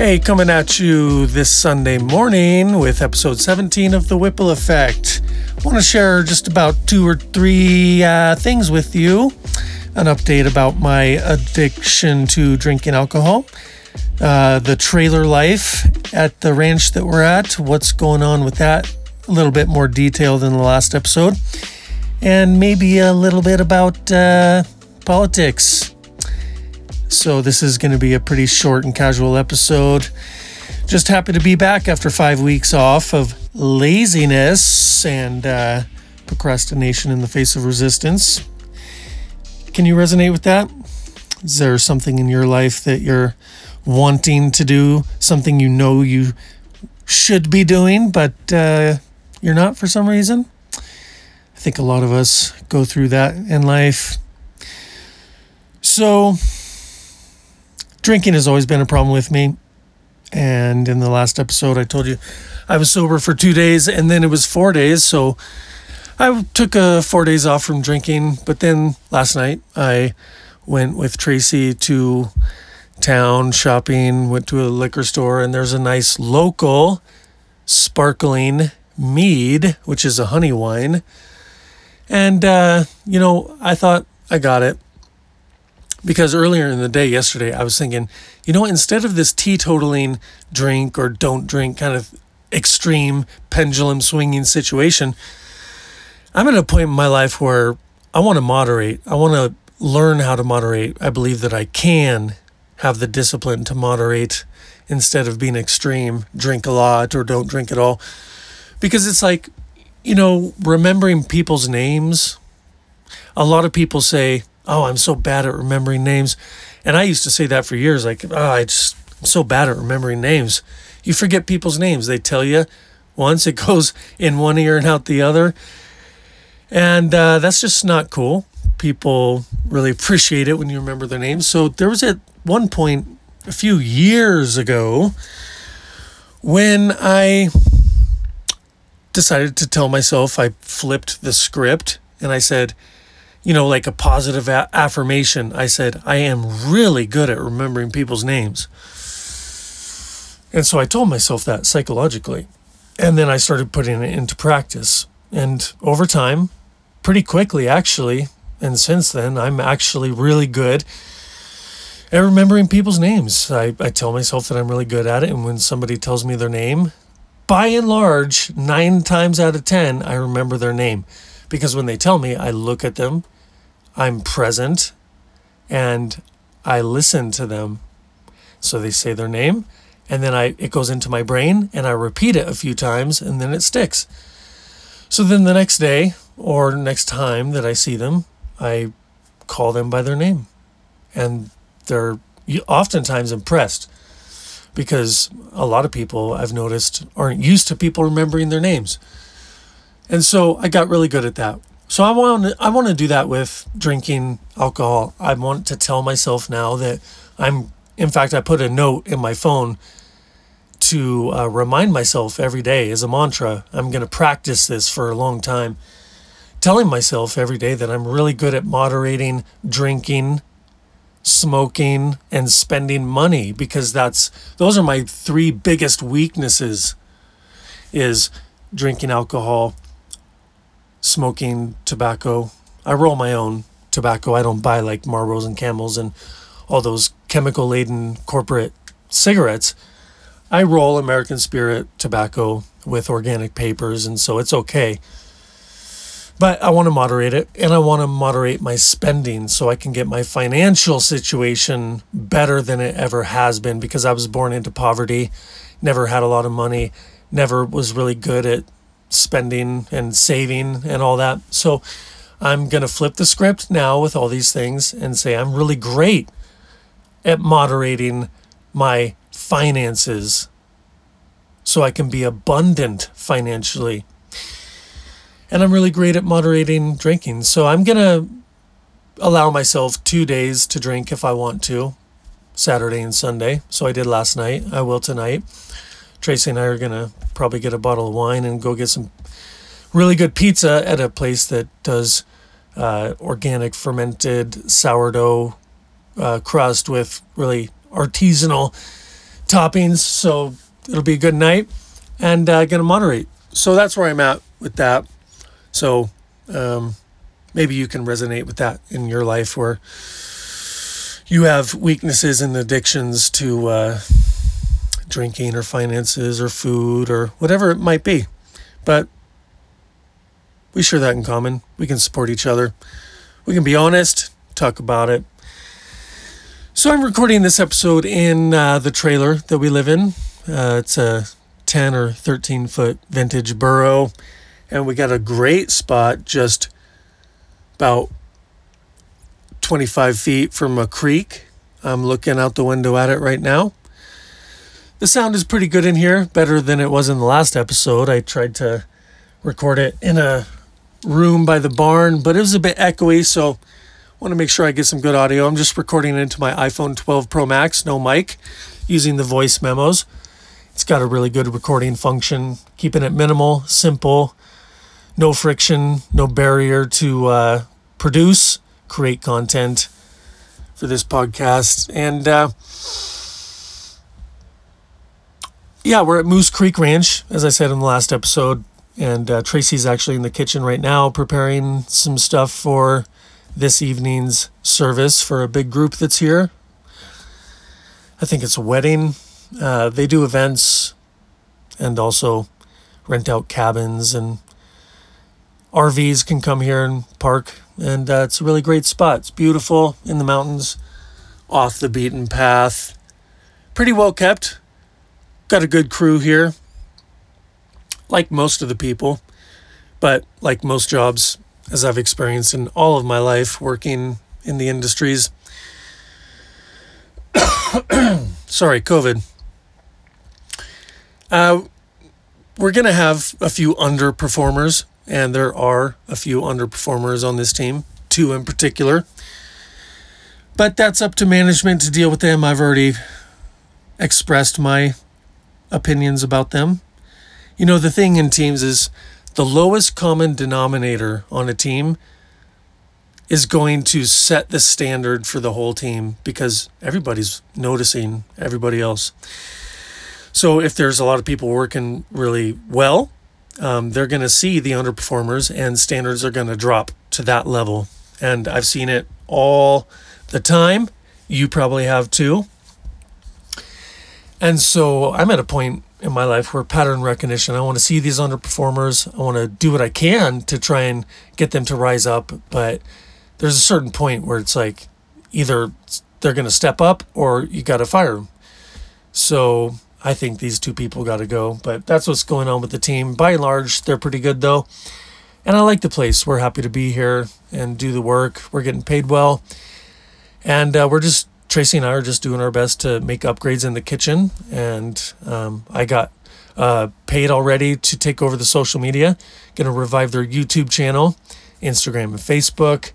Hey, coming at you this Sunday morning with episode 17 of The Whipple Effect. I want to share just about two or three uh, things with you. An update about my addiction to drinking alcohol, uh, the trailer life at the ranch that we're at, what's going on with that, a little bit more detail than the last episode, and maybe a little bit about uh, politics so, this is going to be a pretty short and casual episode. Just happy to be back after five weeks off of laziness and uh, procrastination in the face of resistance. Can you resonate with that? Is there something in your life that you're wanting to do, something you know you should be doing, but uh, you're not for some reason? I think a lot of us go through that in life. So, drinking has always been a problem with me. And in the last episode, I told you I was sober for two days and then it was four days. So I took uh, four days off from drinking. But then last night, I went with Tracy to town shopping, went to a liquor store, and there's a nice local sparkling mead, which is a honey wine. And, uh, you know, I thought I got it because earlier in the day yesterday i was thinking you know instead of this teetotaling drink or don't drink kind of extreme pendulum swinging situation i'm at a point in my life where i want to moderate. I want to learn how to moderate. I believe that i can have the discipline to moderate instead of being extreme drink a lot or don't drink at all. Because it's like you know remembering people's names a lot of people say oh, I'm so bad at remembering names. And I used to say that for years, like, oh, I just, I'm so bad at remembering names. You forget people's names. They tell you once, it goes in one ear and out the other. And uh, that's just not cool. People really appreciate it when you remember their names. So there was at one point a few years ago when I decided to tell myself, I flipped the script and I said, you know, like a positive a- affirmation. I said, I am really good at remembering people's names. And so I told myself that psychologically. And then I started putting it into practice. And over time, pretty quickly actually, and since then, I'm actually really good at remembering people's names. I, I tell myself that I'm really good at it. And when somebody tells me their name, by and large, nine times out of 10, I remember their name because when they tell me, I look at them, I'm present, and I listen to them. So they say their name, and then I it goes into my brain, and I repeat it a few times, and then it sticks. So then the next day or next time that I see them, I call them by their name, and they're oftentimes impressed because a lot of people I've noticed aren't used to people remembering their names. And so I got really good at that. So I want to, I want to do that with drinking alcohol. I want to tell myself now that I'm in fact I put a note in my phone to uh, remind myself every day as a mantra. I'm going to practice this for a long time. Telling myself every day that I'm really good at moderating drinking, smoking and spending money because that's those are my three biggest weaknesses is drinking alcohol smoking tobacco. I roll my own tobacco. I don't buy like Marlboros and Camels and all those chemical laden corporate cigarettes. I roll American Spirit tobacco with organic papers, and so it's okay. But I want to moderate it and I want to moderate my spending so I can get my financial situation better than it ever has been because I was born into poverty, never had a lot of money, never was really good at spending and saving and all that. So I'm going to flip the script now with all these things and say I'm really great at moderating my finances so I can be abundant financially. And I'm really great at moderating drinking. So I'm going to allow myself two days to drink if I want to, Saturday and Sunday. So I did last night. I will tonight. Tracy and I are going to probably get a bottle of wine and go get some really good pizza at a place that does uh, organic fermented sourdough uh, crust with really artisanal toppings. So it'll be a good night and uh, going to moderate. So that's where I'm at with that. So um, maybe you can resonate with that in your life where you have weaknesses and addictions to uh, drinking or finances or food or whatever it might be. But we share that in common. We can support each other. We can be honest, talk about it. So I'm recording this episode in uh, the trailer that we live in. Uh, it's a 10 or 13 foot vintage Burro, and we got a great spot just about 25 feet from a creek. I'm looking out the window at it right now. The sound is pretty good in here, better than it was in the last episode. I tried to record it in a room by the barn, but it was a bit echoey, so I want to make sure I get some good audio. I'm just recording it into my iPhone 12 Pro Max, no mic, using the voice memos. It's got a really good recording function, keeping it minimal, simple, no friction, no barrier to uh, produce, create content for this podcast. And uh, yeah, we're at Moose Creek Ranch, as I said in the last episode. And uh, Tracy's actually in the kitchen right now preparing some stuff for this evening's service for a big group that's here. I think it's a wedding. Uh, they do events and also rent out cabins, and RVs can come here and park. And uh, it's a really great spot. It's beautiful in the mountains, off the beaten path. Pretty well kept. Got a good crew here like most of the people, but like most jobs, as I've experienced in all of my life working in the industries. Sorry, COVID. Uh, we're going to have a few underperformers, and there are a few underperformers on this team, two in particular. But that's up to management to deal with them. I've already expressed my opinions about them. You know, the thing in teams is the lowest common denominator on a team is going to set the standard for the whole team because everybody's noticing everybody else. So if there's a lot of people working really well, um, they're going to see the underperformers and standards are going to drop to that level. And I've seen it all the time. You probably have too. And so I'm at a point in my life where pattern recognition. I want to see these underperformers. I want to do what I can to try and get them to rise up. But there's a certain point where it's like either they're going to step up or you got to fire them. So I think these two people got to go. But that's what's going on with the team. By and large, they're pretty good though. And I like the place. We're happy to be here and do the work. We're getting paid well. And uh, we're just Tracy and I are just doing our best to make upgrades in the kitchen, and um, I got uh, paid already to take over the social media. Going to revive their YouTube channel, Instagram and Facebook,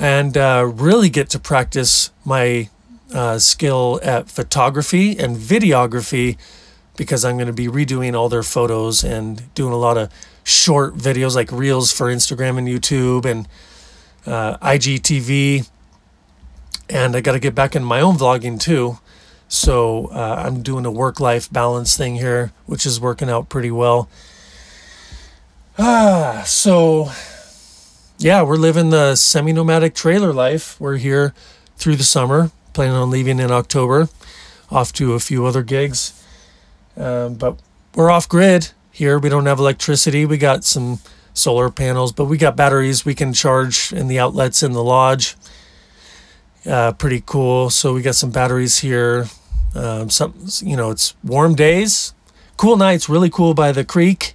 and uh, really get to practice my uh, skill at photography and videography because I'm going to be redoing all their photos and doing a lot of short videos like reels for Instagram and YouTube and uh, IGTV and I got to get back in my own vlogging too. So uh, I'm doing a work life balance thing here, which is working out pretty well. Ah, so yeah, we're living the semi nomadic trailer life. We're here through the summer, planning on leaving in October, off to a few other gigs. Um, but we're off grid here. We don't have electricity. We got some solar panels, but we got batteries we can charge in the outlets in the lodge uh, pretty cool. So we got some batteries here. Um, some, you know, it's warm days, cool nights, really cool by the creek.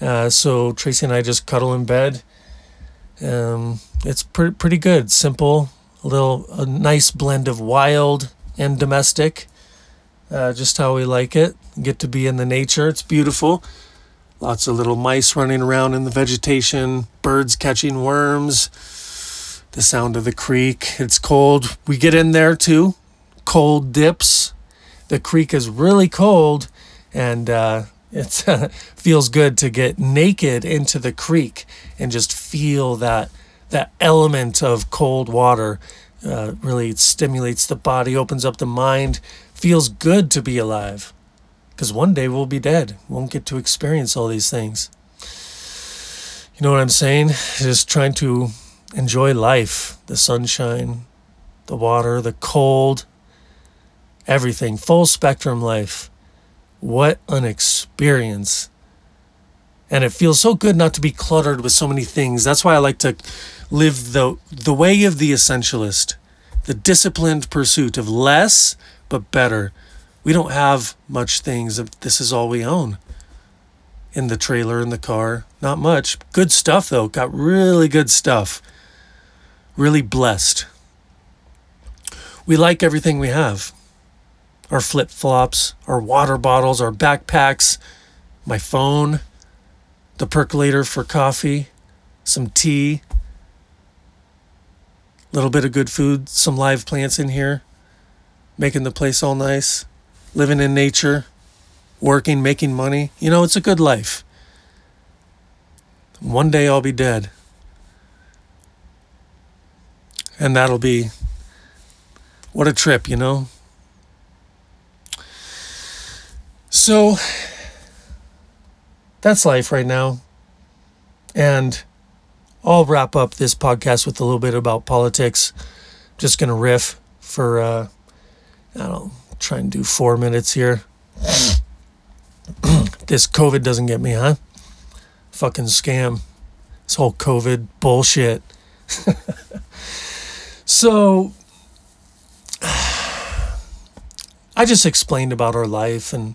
Uh, so Tracy and I just cuddle in bed. Um, it's pretty pretty good, simple, a little a nice blend of wild and domestic. Uh, just how we like it. Get to be in the nature. It's beautiful. Lots of little mice running around in the vegetation, birds catching worms the sound of the creek. It's cold. We get in there too. Cold dips. The creek is really cold, and uh, it feels good to get naked into the creek and just feel that that element of cold water. Uh, really stimulates the body, opens up the mind, feels good to be alive because one day we'll be dead. Won't get to experience all these things. You know what I'm saying? Just trying to enjoy life, the sunshine, the water, the cold, everything, full spectrum life. What an experience. And it feels so good not to be cluttered with so many things. That's why I like to live the the way of the essentialist, the disciplined pursuit of less but better. We don't have much things. This is all we own. In the trailer, in the car, not much. Good stuff though. Got really good stuff. Really blessed. We like everything we have our flip flops, our water bottles, our backpacks, my phone, the percolator for coffee, some tea, a little bit of good food, some live plants in here, making the place all nice, living in nature, working, making money. You know, it's a good life. One day I'll be dead. And that'll be what a trip, you know? So that's life right now. And I'll wrap up this podcast with a little bit about politics. Just going to riff for, uh, I don't know, try and do four minutes here. this COVID doesn't get me, huh? Fucking scam. This whole COVID bullshit. so, I just explained about our life and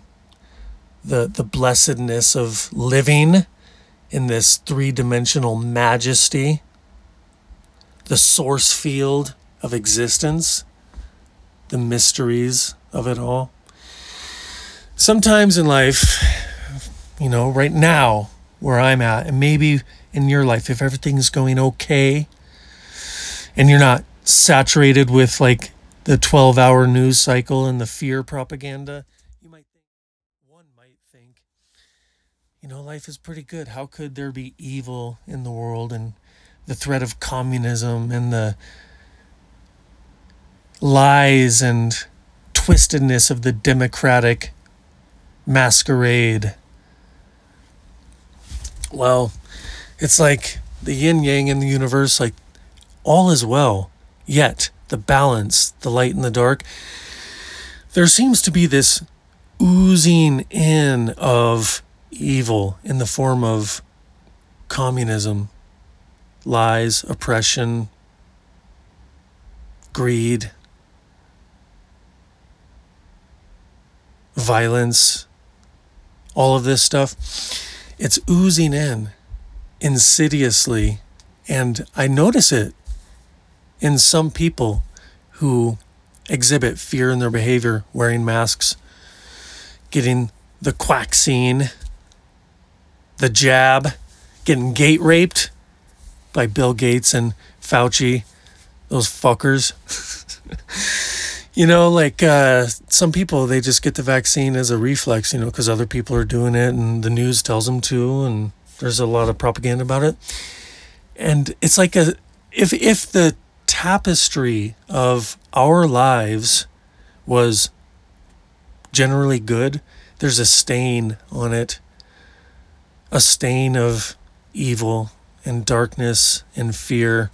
the the blessedness of living in this three-dimensional majesty the source field of existence the mysteries of it all. Sometimes in life you know right now where i'm at and maybe in your life if everything's going okay and you're not saturated with like the 12 hour news cycle and the fear propaganda you might think, one might think, you know, life is pretty good. How could there be evil in the world and the threat of communism and the lies and twistedness of the democratic masquerade? Well, it's like the yin yang in the universe, like all is well, yet the balance, the light and the dark. There seems to be this oozing in of evil in the form of communism, lies, oppression, greed, violence, all of this stuff. It's oozing in insidiously. And I notice it in some people who exhibit fear in their behavior, wearing masks, getting the quaxine the jab, getting gate raped by Bill Gates and Fauci, those fuckers. you know, like uh, some people, they just get the vaccine as a reflex, you know, because other people are doing it and the news tells them to, and there's a lot of propaganda about it. And it's like a if if the tapestry of our lives was generally good, there's a stain on it a stain of evil and darkness and fear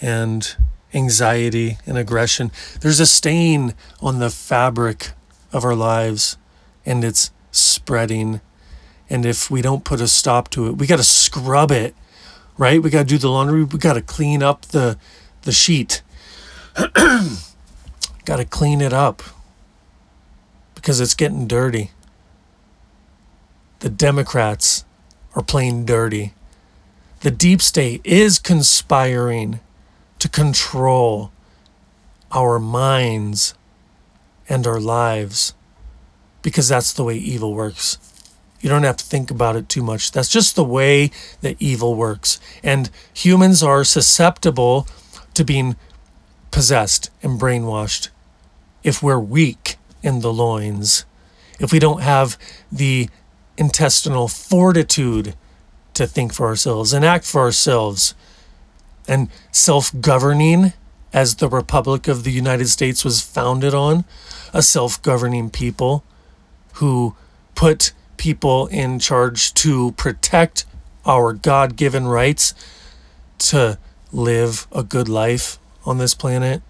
and anxiety and aggression. There's a stain on the fabric of our lives and it's spreading. And if we don't put a stop to it, we got to scrub it, right? We got to do the laundry. We got to clean up the, the sheet. got to clean it up because it's getting dirty the Democrats are playing dirty. The deep state is conspiring to control our minds and our lives because that's the way evil works. You don't have to think about it too much. That's just the way that evil works. And humans are susceptible to being possessed and brainwashed if we're weak in the loins, if we don't have the intestinal fortitude to think for ourselves and act for ourselves. And self governing as the Republic of the United States was founded on a self governing people who put people in charge to protect our God given rights to live a good life on this planet.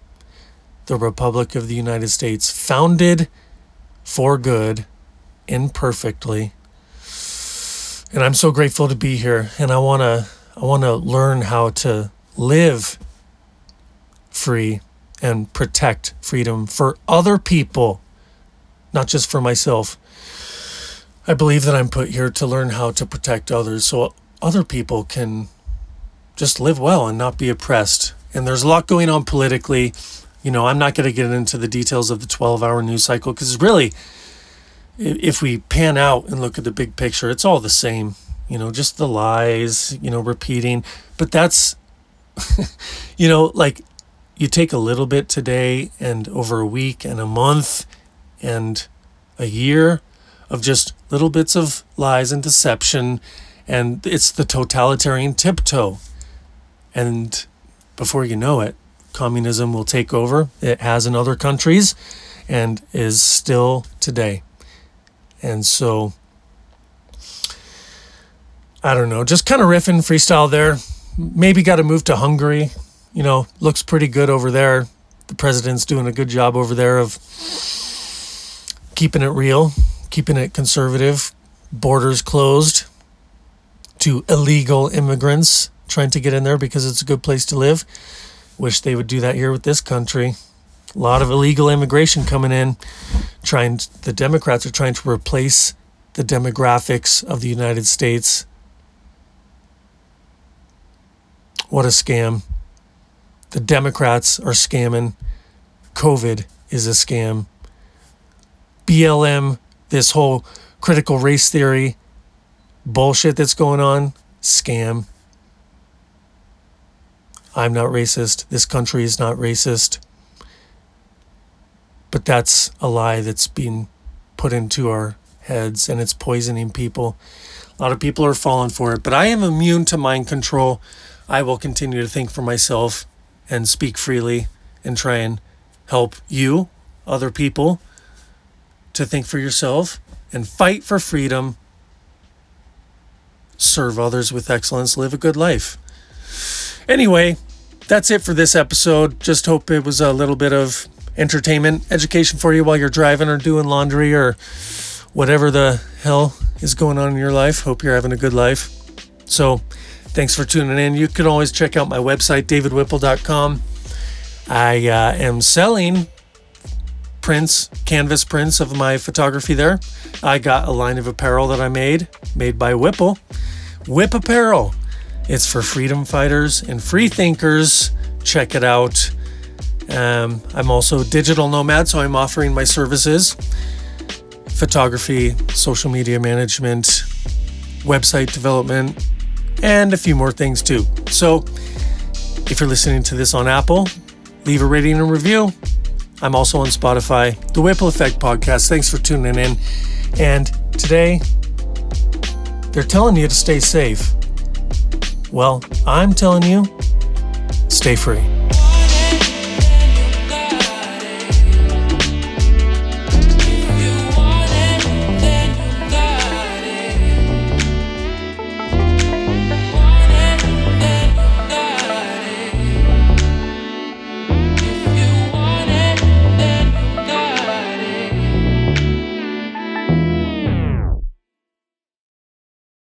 The Republic of the United States, founded for good, imperfectly. And I'm so grateful to be here. And I want to I want to learn how to live free and protect freedom for other people, not just for myself. I believe that I'm put here to learn how to protect others so other people can just live well and not be oppressed. And there's a lot going on politically. You know, I'm not going to get into the details of the 12 hour news cycle because really, if we pan out and look at the big picture, it's all the same. You know, just the lies, you know, repeating. But that's, you know, like you take a little bit today and over a week and a month and a year of just little bits of lies and deception. And it's the totalitarian tiptoe. And before you know it, communism will take over. It has in other countries and is still today. And so, I don't know, just kind of riffing freestyle there. Maybe got to move to Hungary you know, looks pretty good over there. The president's doing a good job over there of keeping it real, keeping it conservative, borders closed to illegal immigrants trying to get in there because it's a good place to live. Wish they would do that here with this country. A lot of illegal immigration coming in, trying the Democrats are trying to replace the demographics of the United States. What a scam. The Democrats are scamming. COVID is a scam. BLM, this whole critical race theory bullshit that's going on, scam. I'm not racist. This country is not racist. But that's a lie that's being put into our heads and it's poisoning people. A lot of people are falling for it, but I am immune to mind control. I will continue to think for myself and speak freely and try and help you, other people, to think for yourself and fight for freedom, serve others with excellence, live a good life. Anyway, that's it for this episode. Just hope it was a little bit of entertainment, education for you while you're driving or doing laundry or whatever the hell is going on in your life. Hope you're having a good life. So, Thanks for tuning in. You can always check out my website, davidwhipple.com. I uh, am selling prints, canvas prints of my photography there. I got a line of apparel that I made, made by Whipple. Whip Apparel. It's for freedom fighters and free thinkers. Check it out. Um, I'm also a digital nomad, so I'm offering my services photography, social media management, website development, and a few more things too. So, if you're listening to this on Apple, leave a rating and review. I'm also on Spotify, the Whipple Effect Podcast. Thanks for tuning in. And today, they're telling you to stay safe. Well, I'm telling you, stay free.